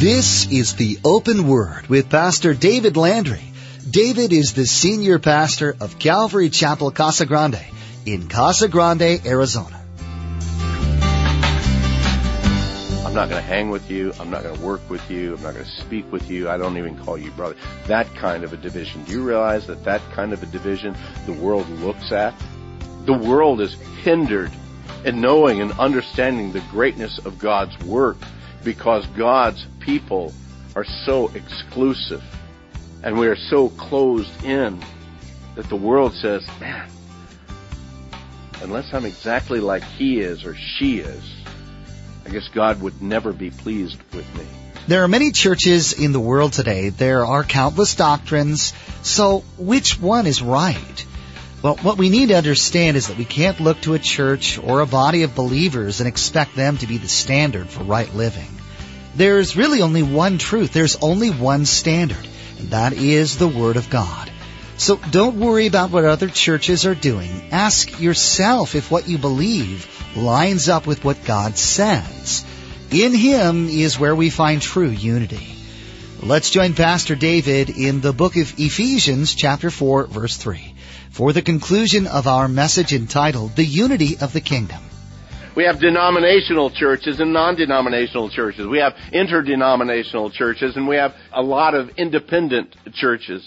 This is the Open Word with Pastor David Landry. David is the senior pastor of Calvary Chapel Casa Grande in Casa Grande, Arizona. I'm not going to hang with you. I'm not going to work with you. I'm not going to speak with you. I don't even call you brother. That kind of a division. Do you realize that that kind of a division the world looks at? The world is hindered in knowing and understanding the greatness of God's work because God's people are so exclusive and we are so closed in that the world says, man, unless I'm exactly like he is or she is, I guess God would never be pleased with me. There are many churches in the world today. There are countless doctrines. So which one is right? Well, what we need to understand is that we can't look to a church or a body of believers and expect them to be the standard for right living. There's really only one truth. There's only one standard, and that is the Word of God. So don't worry about what other churches are doing. Ask yourself if what you believe lines up with what God says. In Him is where we find true unity. Let's join Pastor David in the book of Ephesians chapter 4 verse 3 for the conclusion of our message entitled The Unity of the Kingdom. We have denominational churches and non-denominational churches. We have interdenominational churches and we have a lot of independent churches.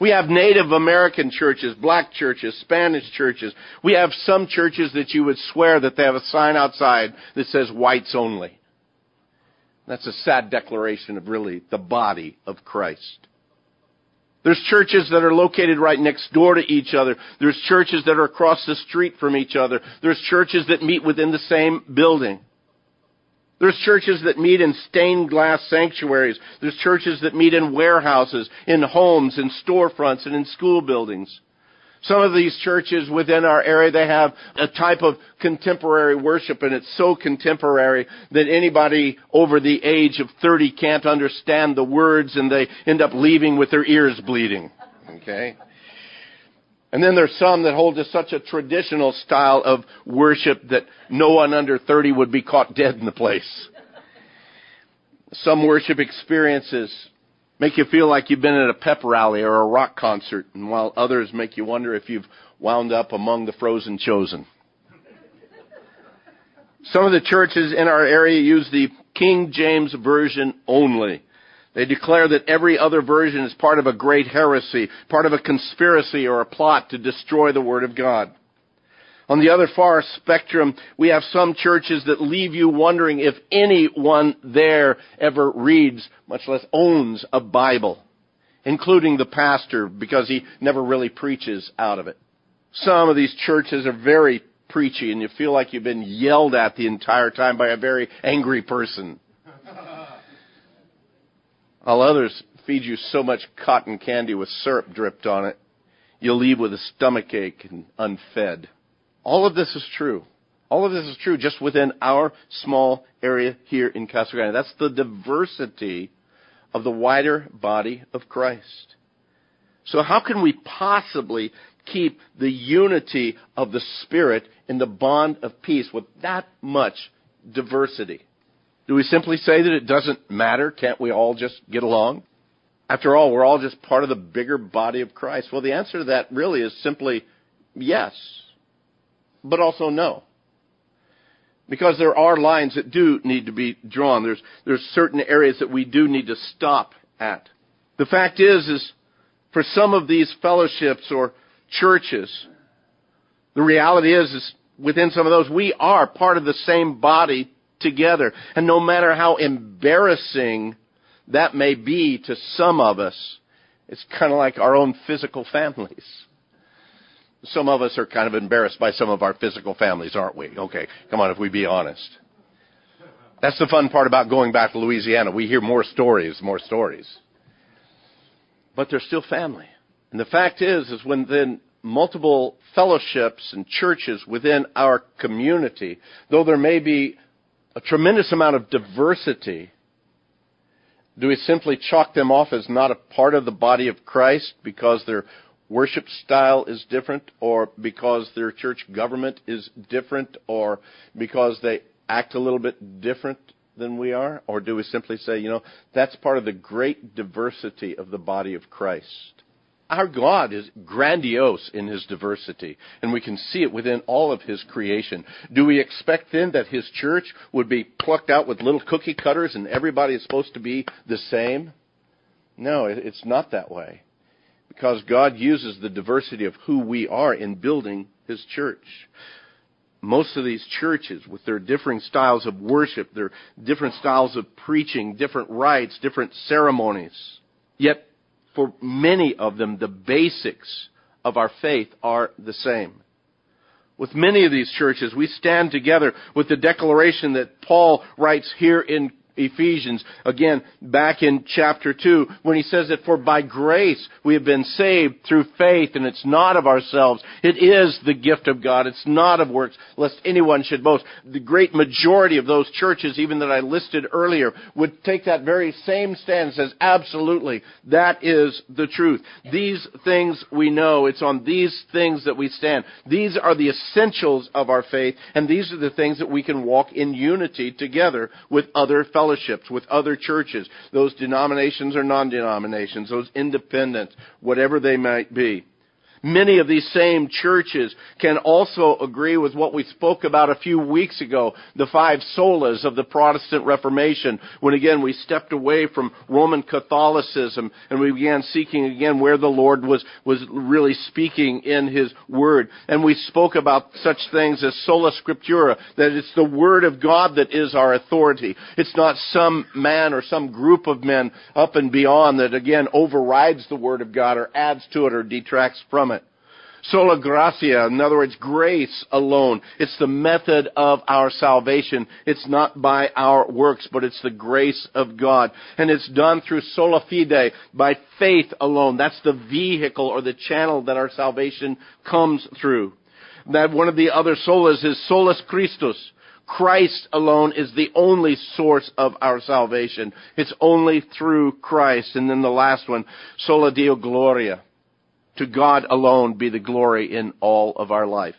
We have Native American churches, black churches, Spanish churches. We have some churches that you would swear that they have a sign outside that says whites only. That's a sad declaration of really the body of Christ. There's churches that are located right next door to each other. There's churches that are across the street from each other. There's churches that meet within the same building. There's churches that meet in stained glass sanctuaries. There's churches that meet in warehouses, in homes, in storefronts, and in school buildings. Some of these churches within our area, they have a type of contemporary worship and it's so contemporary that anybody over the age of 30 can't understand the words and they end up leaving with their ears bleeding. Okay? And then there's some that hold to such a traditional style of worship that no one under 30 would be caught dead in the place. Some worship experiences make you feel like you've been at a pep rally or a rock concert, and while others make you wonder if you've wound up among the frozen chosen. Some of the churches in our area use the King James Version only. They declare that every other version is part of a great heresy, part of a conspiracy or a plot to destroy the Word of God. On the other far spectrum, we have some churches that leave you wondering if anyone there ever reads, much less owns, a Bible, including the pastor, because he never really preaches out of it. Some of these churches are very preachy and you feel like you've been yelled at the entire time by a very angry person. While others feed you so much cotton candy with syrup dripped on it, you'll leave with a stomach ache and unfed. All of this is true. All of this is true just within our small area here in Casa Grande. That's the diversity of the wider body of Christ. So how can we possibly keep the unity of the Spirit in the bond of peace with that much diversity? Do we simply say that it doesn't matter? Can't we all just get along? After all, we're all just part of the bigger body of Christ. Well, the answer to that really is simply yes but also no. Because there are lines that do need to be drawn. There's, there's certain areas that we do need to stop at. The fact is, is for some of these fellowships or churches, the reality is, is within some of those, we are part of the same body together. And no matter how embarrassing that may be to some of us, it's kind of like our own physical families. Some of us are kind of embarrassed by some of our physical families, aren't we? Okay, come on, if we be honest. That's the fun part about going back to Louisiana. We hear more stories, more stories. But they're still family. And the fact is, is when then multiple fellowships and churches within our community, though there may be a tremendous amount of diversity, do we simply chalk them off as not a part of the body of Christ because they're worship style is different or because their church government is different or because they act a little bit different than we are? Or do we simply say, you know, that's part of the great diversity of the body of Christ? Our God is grandiose in His diversity, and we can see it within all of His creation. Do we expect then that His church would be plucked out with little cookie cutters and everybody is supposed to be the same? No, it's not that way. Because God uses the diversity of who we are in building His church most of these churches with their differing styles of worship, their different styles of preaching, different rites, different ceremonies. Yet, for many of them, the basics of our faith are the same. With many of these churches, we stand together with the declaration that Paul writes here in Ephesians, again, back in chapter 2, when he says that for by grace we have been saved through faith, and it's not of ourselves. It is the gift of God. It's not of works, lest anyone should boast. The great majority of those churches, even that I listed earlier, would take that very same stand and says, absolutely, that is the truth. These things we know. It's on these things that we stand. These are the essentials of our faith, and these are the things that we can walk in unity together with other fellow fellowships with other churches, those denominations or non-denominations, those independents, whatever they might be. Many of these same churches can also agree with what we spoke about a few weeks ago, the five solas of the Protestant Reformation, when again we stepped away from Roman Catholicism and we began seeking again where the Lord was, was really speaking in His Word. And we spoke about such things as sola scriptura, that it's the Word of God that is our authority. It's not some man or some group of men up and beyond that again overrides the Word of God or adds to it or detracts from Sola gratia, in other words, grace alone. It's the method of our salvation. It's not by our works, but it's the grace of God. And it's done through sola fide, by faith alone. That's the vehicle or the channel that our salvation comes through. That one of the other solas is solus Christus. Christ alone is the only source of our salvation. It's only through Christ. And then the last one, sola Deo Gloria to God alone be the glory in all of our life.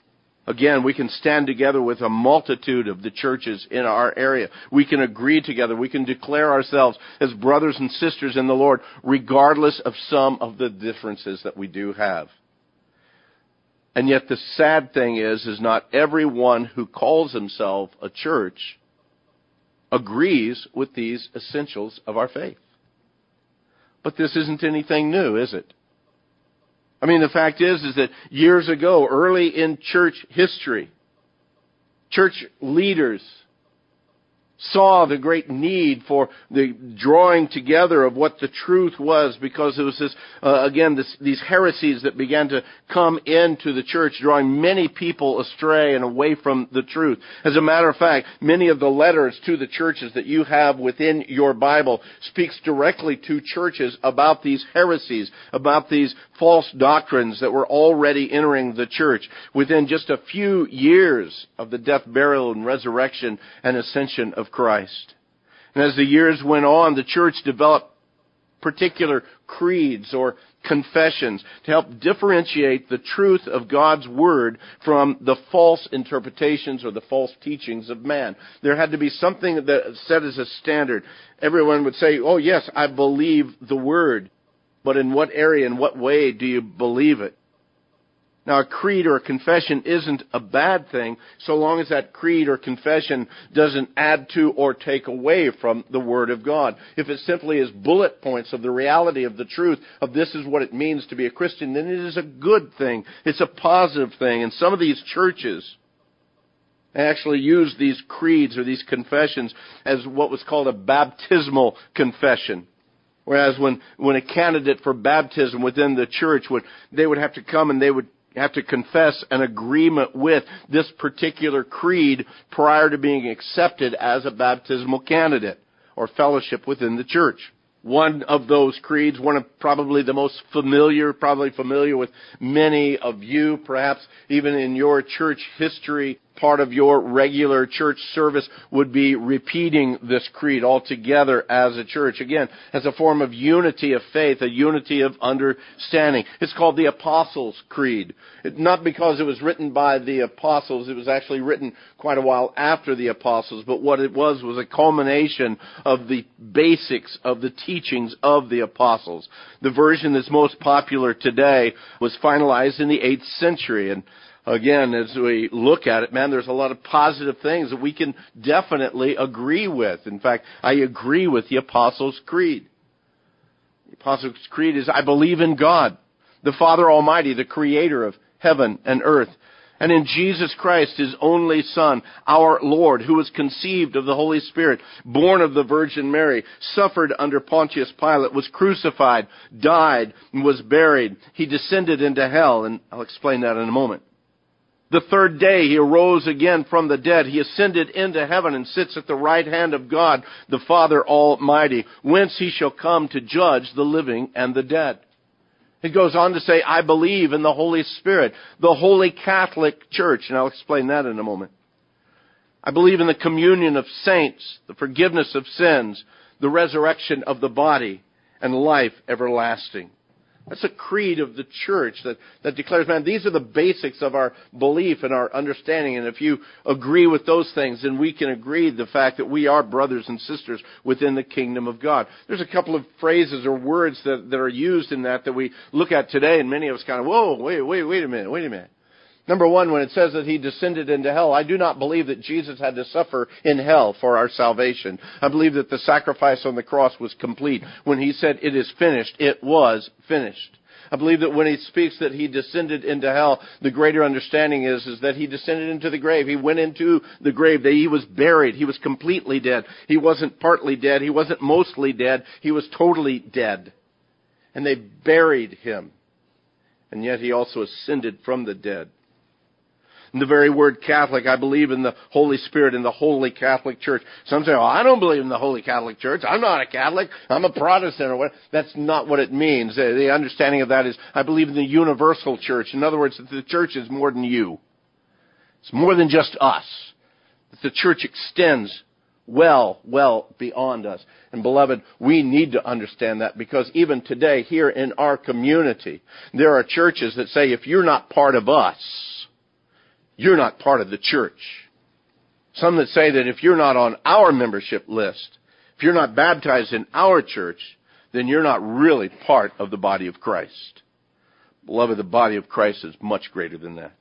Again, we can stand together with a multitude of the churches in our area. We can agree together. We can declare ourselves as brothers and sisters in the Lord, regardless of some of the differences that we do have. And yet the sad thing is, is not everyone who calls himself a church agrees with these essentials of our faith. But this isn't anything new, is it? I mean, the fact is, is that years ago, early in church history, church leaders saw the great need for the drawing together of what the truth was because it was this, uh, again, this, these heresies that began to come into the church, drawing many people astray and away from the truth. As a matter of fact, many of the letters to the churches that you have within your Bible speaks directly to churches about these heresies, about these false doctrines that were already entering the church within just a few years of the death, burial, and resurrection and ascension of Christ. And as the years went on, the church developed particular creeds or confessions to help differentiate the truth of God's Word from the false interpretations or the false teachings of man. There had to be something that set as a standard. Everyone would say, oh yes, I believe the Word. But in what area, in what way do you believe it? Now, a creed or a confession isn't a bad thing so long as that creed or confession doesn't add to or take away from the Word of God. If it simply is bullet points of the reality of the truth of this is what it means to be a Christian, then it is a good thing. It's a positive thing. And some of these churches actually use these creeds or these confessions as what was called a baptismal confession. Whereas when, when a candidate for baptism within the church would, they would have to come and they would have to confess an agreement with this particular creed prior to being accepted as a baptismal candidate or fellowship within the church. One of those creeds, one of probably the most familiar, probably familiar with many of you, perhaps even in your church history part of your regular church service would be repeating this creed all together as a church. Again, as a form of unity of faith, a unity of understanding. It's called the Apostles' Creed. It, not because it was written by the apostles, it was actually written quite a while after the apostles, but what it was was a culmination of the basics of the teachings of the apostles. The version that's most popular today was finalized in the 8th century and again, as we look at it, man, there's a lot of positive things that we can definitely agree with. In fact, I agree with the Apostles' Creed. The Apostles' Creed is, I believe in God, the Father Almighty, the Creator of heaven and earth, and in Jesus Christ, His only Son, our Lord, who was conceived of the Holy Spirit, born of the Virgin Mary, suffered under Pontius Pilate, was crucified, died, and was buried. He descended into hell, and I'll explain that in a moment. The third day he arose again from the dead. He ascended into heaven and sits at the right hand of God, the Father Almighty, whence he shall come to judge the living and the dead. He goes on to say, I believe in the Holy Spirit, the Holy Catholic Church, and I'll explain that in a moment. I believe in the communion of saints, the forgiveness of sins, the resurrection of the body, and life everlasting. That's a creed of the church that, that declares, man, these are the basics of our belief and our understanding. And if you agree with those things, then we can agree the fact that we are brothers and sisters within the kingdom of God. There's a couple of phrases or words that, that are used in that that we look at today, and many of us kind of, whoa, wait, wait, wait a minute, wait a minute. Number one, when it says that he descended into hell, I do not believe that Jesus had to suffer in hell for our salvation. I believe that the sacrifice on the cross was complete. When he said, it is finished, it was finished. I believe that when he speaks that he descended into hell, the greater understanding is, is that he descended into the grave. He went into the grave. That he was buried. He was completely dead. He wasn't partly dead. He wasn't mostly dead. He was totally dead. And they buried him. And yet he also ascended from the dead. In the very word Catholic, I believe in the Holy Spirit in the Holy Catholic Church. Some say, oh, I don't believe in the Holy Catholic Church. I'm not a Catholic. I'm a Protestant or what. That's not what it means. The understanding of that is, I believe in the universal church. In other words, the church is more than you. It's more than just us. The church extends well, well beyond us. And beloved, we need to understand that because even today here in our community, there are churches that say if you're not part of us, you're not part of the church. Some that say that if you're not on our membership list, if you're not baptized in our church, then you're not really part of the body of Christ. Beloved, the body of Christ is much greater than that.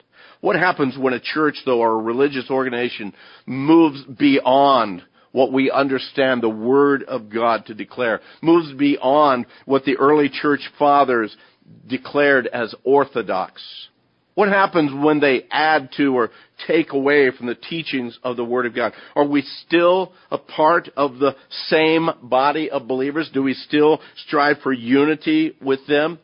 What happens when a church, though, or a religious organization moves beyond what we understand the Word of God to declare, moves beyond what the early church fathers declared as orthodox? What happens when they add to or take away from the teachings of the Word of God? Are we still a part of the same body of believers? Do we still strive for unity with them?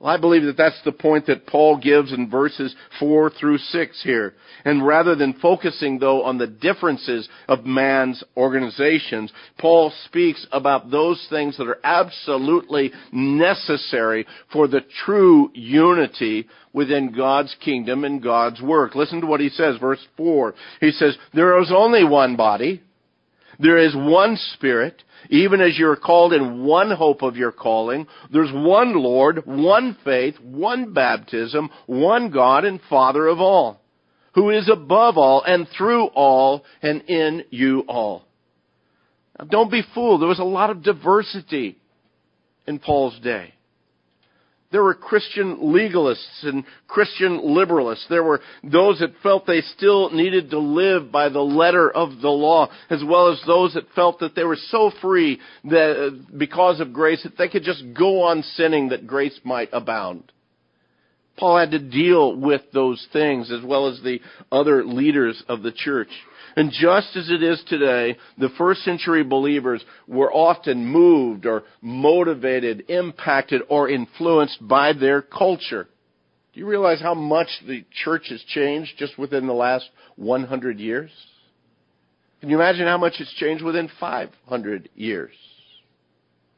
Well, I believe that that's the point that Paul gives in verses 4 through 6 here. And rather than focusing though on the differences of man's organizations, Paul speaks about those things that are absolutely necessary for the true unity within God's kingdom and God's work. Listen to what he says, verse 4. He says, there is only one body. There is one spirit even as you're called in one hope of your calling, there's one Lord, one faith, one baptism, one God and Father of all, who is above all and through all and in you all. Now, don't be fooled. There was a lot of diversity in Paul's day. There were Christian legalists and Christian liberalists. There were those that felt they still needed to live by the letter of the law, as well as those that felt that they were so free that uh, because of grace that they could just go on sinning that grace might abound. Paul had to deal with those things as well as the other leaders of the church. And just as it is today, the first century believers were often moved or motivated, impacted, or influenced by their culture. Do you realize how much the church has changed just within the last 100 years? Can you imagine how much it's changed within 500 years?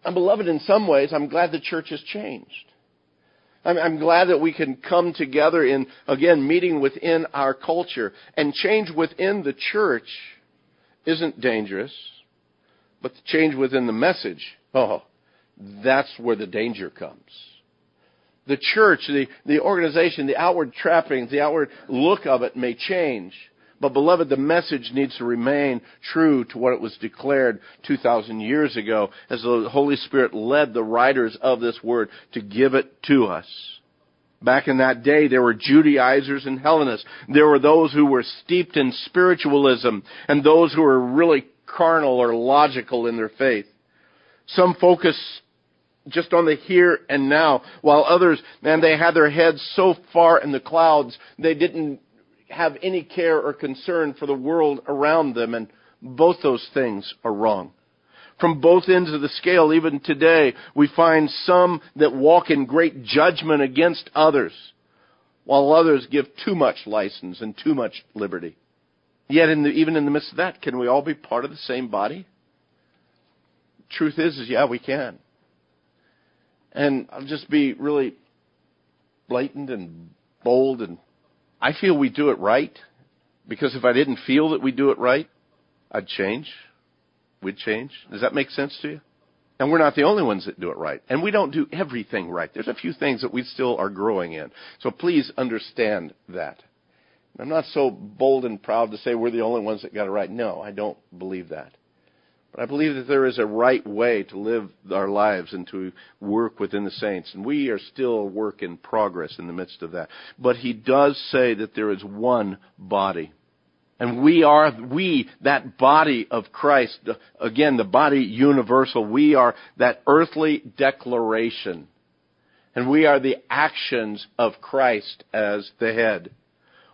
And beloved, in some ways, I'm glad the church has changed. I'm, glad that we can come together in, again, meeting within our culture. And change within the church isn't dangerous, but the change within the message, oh, that's where the danger comes. The church, the, the organization, the outward trappings, the outward look of it may change. But beloved, the message needs to remain true to what it was declared 2,000 years ago as the Holy Spirit led the writers of this word to give it to us. Back in that day, there were Judaizers and Hellenists. There were those who were steeped in spiritualism and those who were really carnal or logical in their faith. Some focus just on the here and now, while others, man, they had their heads so far in the clouds, they didn't have any care or concern for the world around them, and both those things are wrong. From both ends of the scale, even today, we find some that walk in great judgment against others, while others give too much license and too much liberty. Yet, in the, even in the midst of that, can we all be part of the same body? Truth is, is yeah, we can. And I'll just be really blatant and bold and I feel we do it right because if I didn't feel that we do it right, I'd change. We'd change. Does that make sense to you? And we're not the only ones that do it right. And we don't do everything right. There's a few things that we still are growing in. So please understand that. I'm not so bold and proud to say we're the only ones that got it right. No, I don't believe that. But I believe that there is a right way to live our lives and to work within the saints. And we are still a work in progress in the midst of that. But he does say that there is one body. And we are, we, that body of Christ, again, the body universal, we are that earthly declaration. And we are the actions of Christ as the head.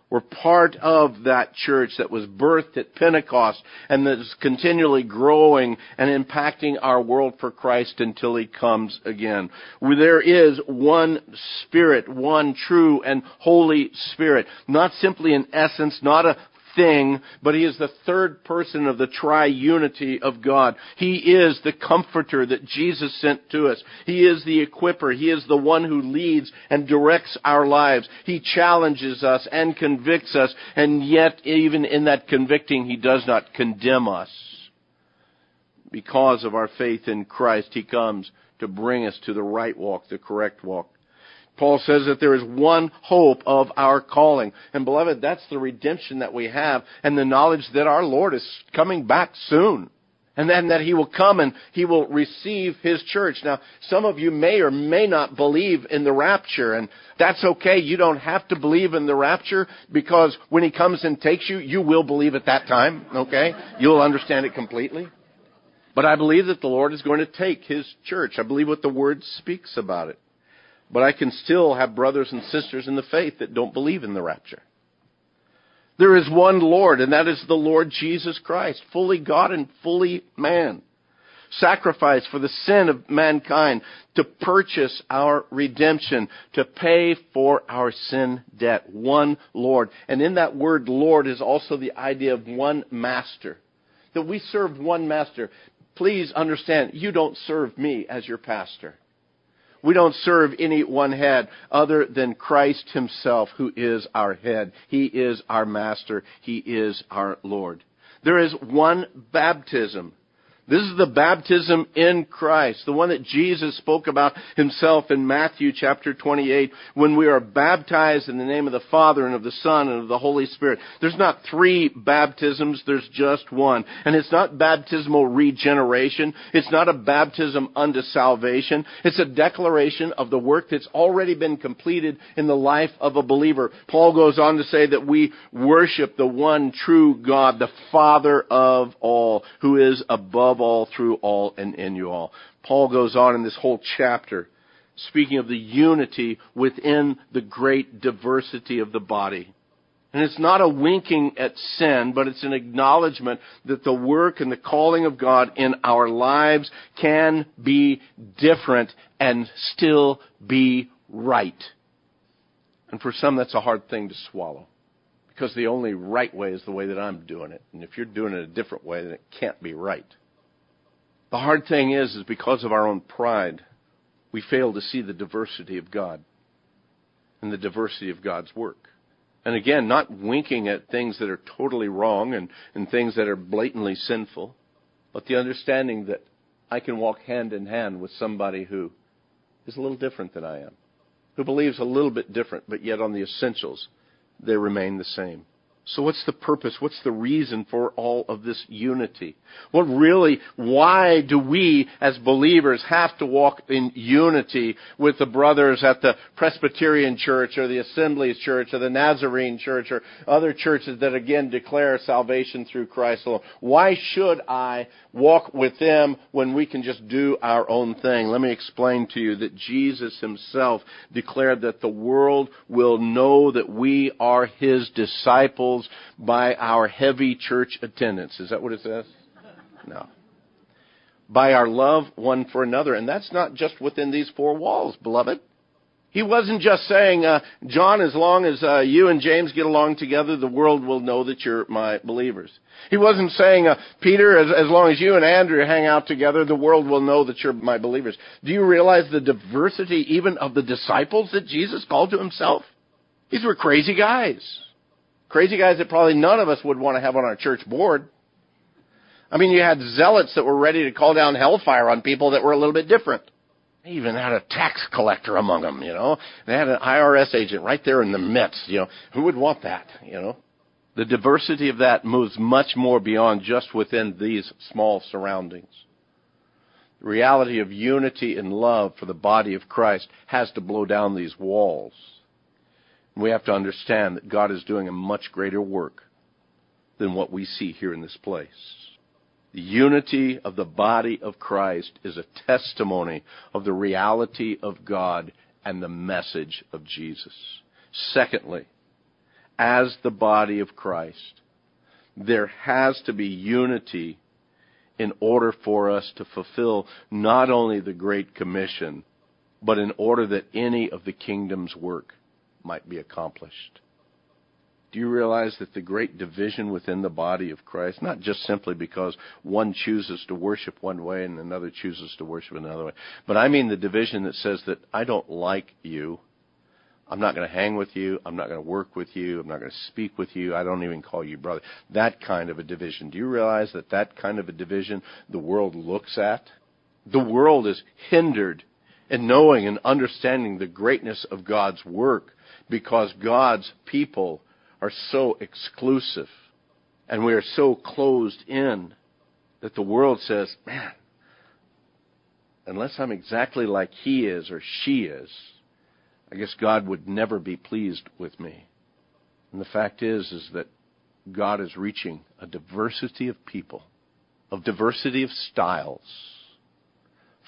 We're part of that church that was birthed at Pentecost and that is continually growing and impacting our world for Christ until He comes again. There is one Spirit, one true and Holy Spirit. Not simply an essence, not a thing, but he is the third person of the triunity of God. He is the comforter that Jesus sent to us. He is the equiper. He is the one who leads and directs our lives. He challenges us and convicts us, and yet even in that convicting, he does not condemn us. Because of our faith in Christ, he comes to bring us to the right walk, the correct walk. Paul says that there is one hope of our calling. And beloved, that's the redemption that we have and the knowledge that our Lord is coming back soon. And then that he will come and he will receive his church. Now, some of you may or may not believe in the rapture, and that's okay. You don't have to believe in the rapture because when he comes and takes you, you will believe at that time, okay? You'll understand it completely. But I believe that the Lord is going to take his church. I believe what the word speaks about it. But I can still have brothers and sisters in the faith that don't believe in the rapture. There is one Lord, and that is the Lord Jesus Christ, fully God and fully man. Sacrifice for the sin of mankind to purchase our redemption, to pay for our sin debt. One Lord. And in that word Lord is also the idea of one master. That we serve one master. Please understand, you don't serve me as your pastor. We don't serve any one head other than Christ himself who is our head. He is our master. He is our Lord. There is one baptism. This is the baptism in Christ, the one that Jesus spoke about himself in Matthew chapter 28, when we are baptized in the name of the Father and of the Son and of the Holy Spirit. There's not three baptisms, there's just one. And it's not baptismal regeneration. It's not a baptism unto salvation. It's a declaration of the work that's already been completed in the life of a believer. Paul goes on to say that we worship the one true God, the Father of all, who is above above all, through all, and in you all. Paul goes on in this whole chapter speaking of the unity within the great diversity of the body. And it's not a winking at sin, but it's an acknowledgement that the work and the calling of God in our lives can be different and still be right. And for some, that's a hard thing to swallow. Because the only right way is the way that I'm doing it. And if you're doing it a different way, then it can't be right. The hard thing is, is because of our own pride, we fail to see the diversity of God. and the diversity of God's work. And again, not winking at things that are totally wrong and, and things that are blatantly sinful, but the understanding that I can walk hand in hand with somebody who is a little different than I am, who believes a little bit different, but yet on the essentials, they remain the same. So what's the purpose? What's the reason for all of this unity? What really, why do we as believers have to walk in unity with the brothers at the Presbyterian Church or the Assemblies Church or the Nazarene Church or other churches that again declare salvation through Christ alone? Why should I walk with them when we can just do our own thing? Let me explain to you that Jesus himself declared that the world will know that we are his disciples by our heavy church attendance. Is that what it says? No. By our love one for another. And that's not just within these four walls, beloved. He wasn't just saying, uh, John, as long as uh, you and James get along together, the world will know that you're my believers. He wasn't saying, uh, Peter, as, as long as you and Andrew hang out together, the world will know that you're my believers. Do you realize the diversity even of the disciples that Jesus called to himself? These were crazy guys. Crazy guys that probably none of us would want to have on our church board. I mean, you had zealots that were ready to call down hellfire on people that were a little bit different. They even had a tax collector among them, you know. They had an IRS agent right there in the midst, you know. Who would want that, you know? The diversity of that moves much more beyond just within these small surroundings. The reality of unity and love for the body of Christ has to blow down these walls. We have to understand that God is doing a much greater work than what we see here in this place. The unity of the body of Christ is a testimony of the reality of God and the message of Jesus. Secondly, as the body of Christ, there has to be unity in order for us to fulfill not only the Great Commission, but in order that any of the kingdom's work might be accomplished. Do you realize that the great division within the body of Christ, not just simply because one chooses to worship one way and another chooses to worship another way, but I mean the division that says that I don't like you. I'm not going to hang with you. I'm not going to work with you. I'm not going to speak with you. I don't even call you brother. That kind of a division. Do you realize that that kind of a division the world looks at? The world is hindered in knowing and understanding the greatness of God's work because God's people are so exclusive and we are so closed in that the world says, man, unless I'm exactly like he is or she is, I guess God would never be pleased with me. And the fact is, is that God is reaching a diversity of people, of diversity of styles,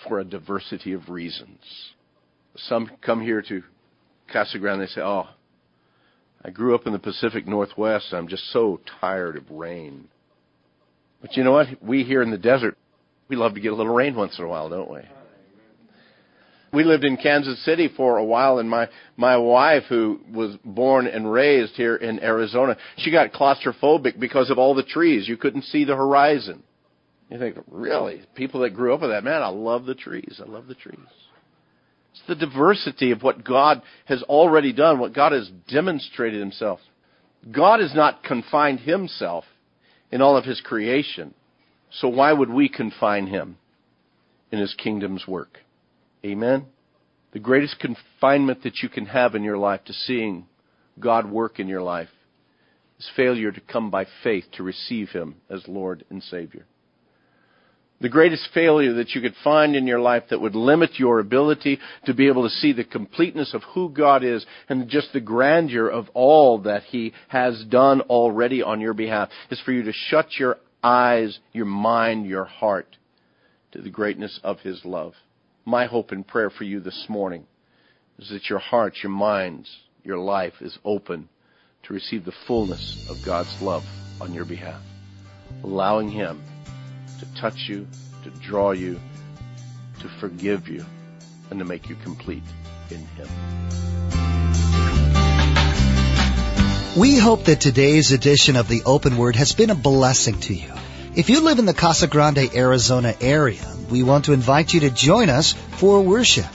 for a diversity of reasons. Some come here to Casa Grande, they say, "Oh, I grew up in the Pacific Northwest. I'm just so tired of rain." But you know what? We here in the desert, we love to get a little rain once in a while, don't we? We lived in Kansas City for a while, and my my wife, who was born and raised here in Arizona, she got claustrophobic because of all the trees. You couldn't see the horizon. You think, really? People that grew up with that, man, I love the trees. I love the trees. It's the diversity of what God has already done, what God has demonstrated himself. God has not confined himself in all of his creation. So why would we confine him in his kingdom's work? Amen? The greatest confinement that you can have in your life to seeing God work in your life is failure to come by faith to receive him as Lord and Savior the greatest failure that you could find in your life that would limit your ability to be able to see the completeness of who God is and just the grandeur of all that He has done already on your behalf is for you to shut your eyes, your mind, your heart to the greatness of His love. My hope and prayer for you this morning is that your heart, your minds, your life is open to receive the fullness of God's love on your behalf, allowing Him to touch you, to draw you, to forgive you, and to make you complete in Him. We hope that today's edition of the Open Word has been a blessing to you. If you live in the Casa Grande, Arizona area, we want to invite you to join us for worship.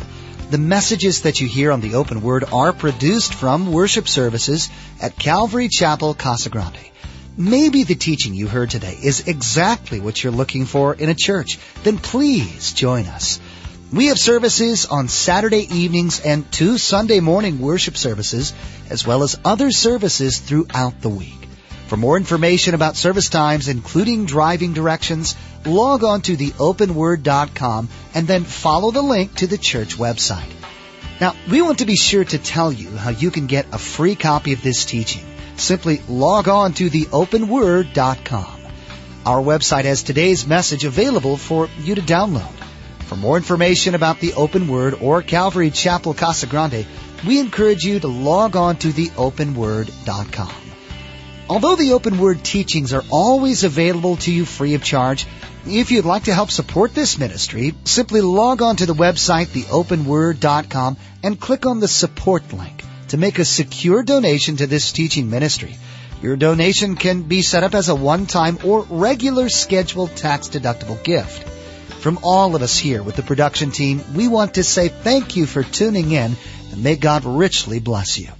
The messages that you hear on the open word are produced from worship services at Calvary Chapel, Casa Grande. Maybe the teaching you heard today is exactly what you're looking for in a church. Then please join us. We have services on Saturday evenings and two Sunday morning worship services, as well as other services throughout the week. For more information about service times, including driving directions, log on to theopenword.com and then follow the link to the church website. Now, we want to be sure to tell you how you can get a free copy of this teaching. Simply log on to theopenword.com. Our website has today's message available for you to download. For more information about the Open Word or Calvary Chapel Casa Grande, we encourage you to log on to theopenword.com. Although the Open Word teachings are always available to you free of charge, if you'd like to help support this ministry, simply log on to the website theopenword.com and click on the support link to make a secure donation to this teaching ministry. Your donation can be set up as a one-time or regular scheduled tax-deductible gift. From all of us here with the production team, we want to say thank you for tuning in and may God richly bless you.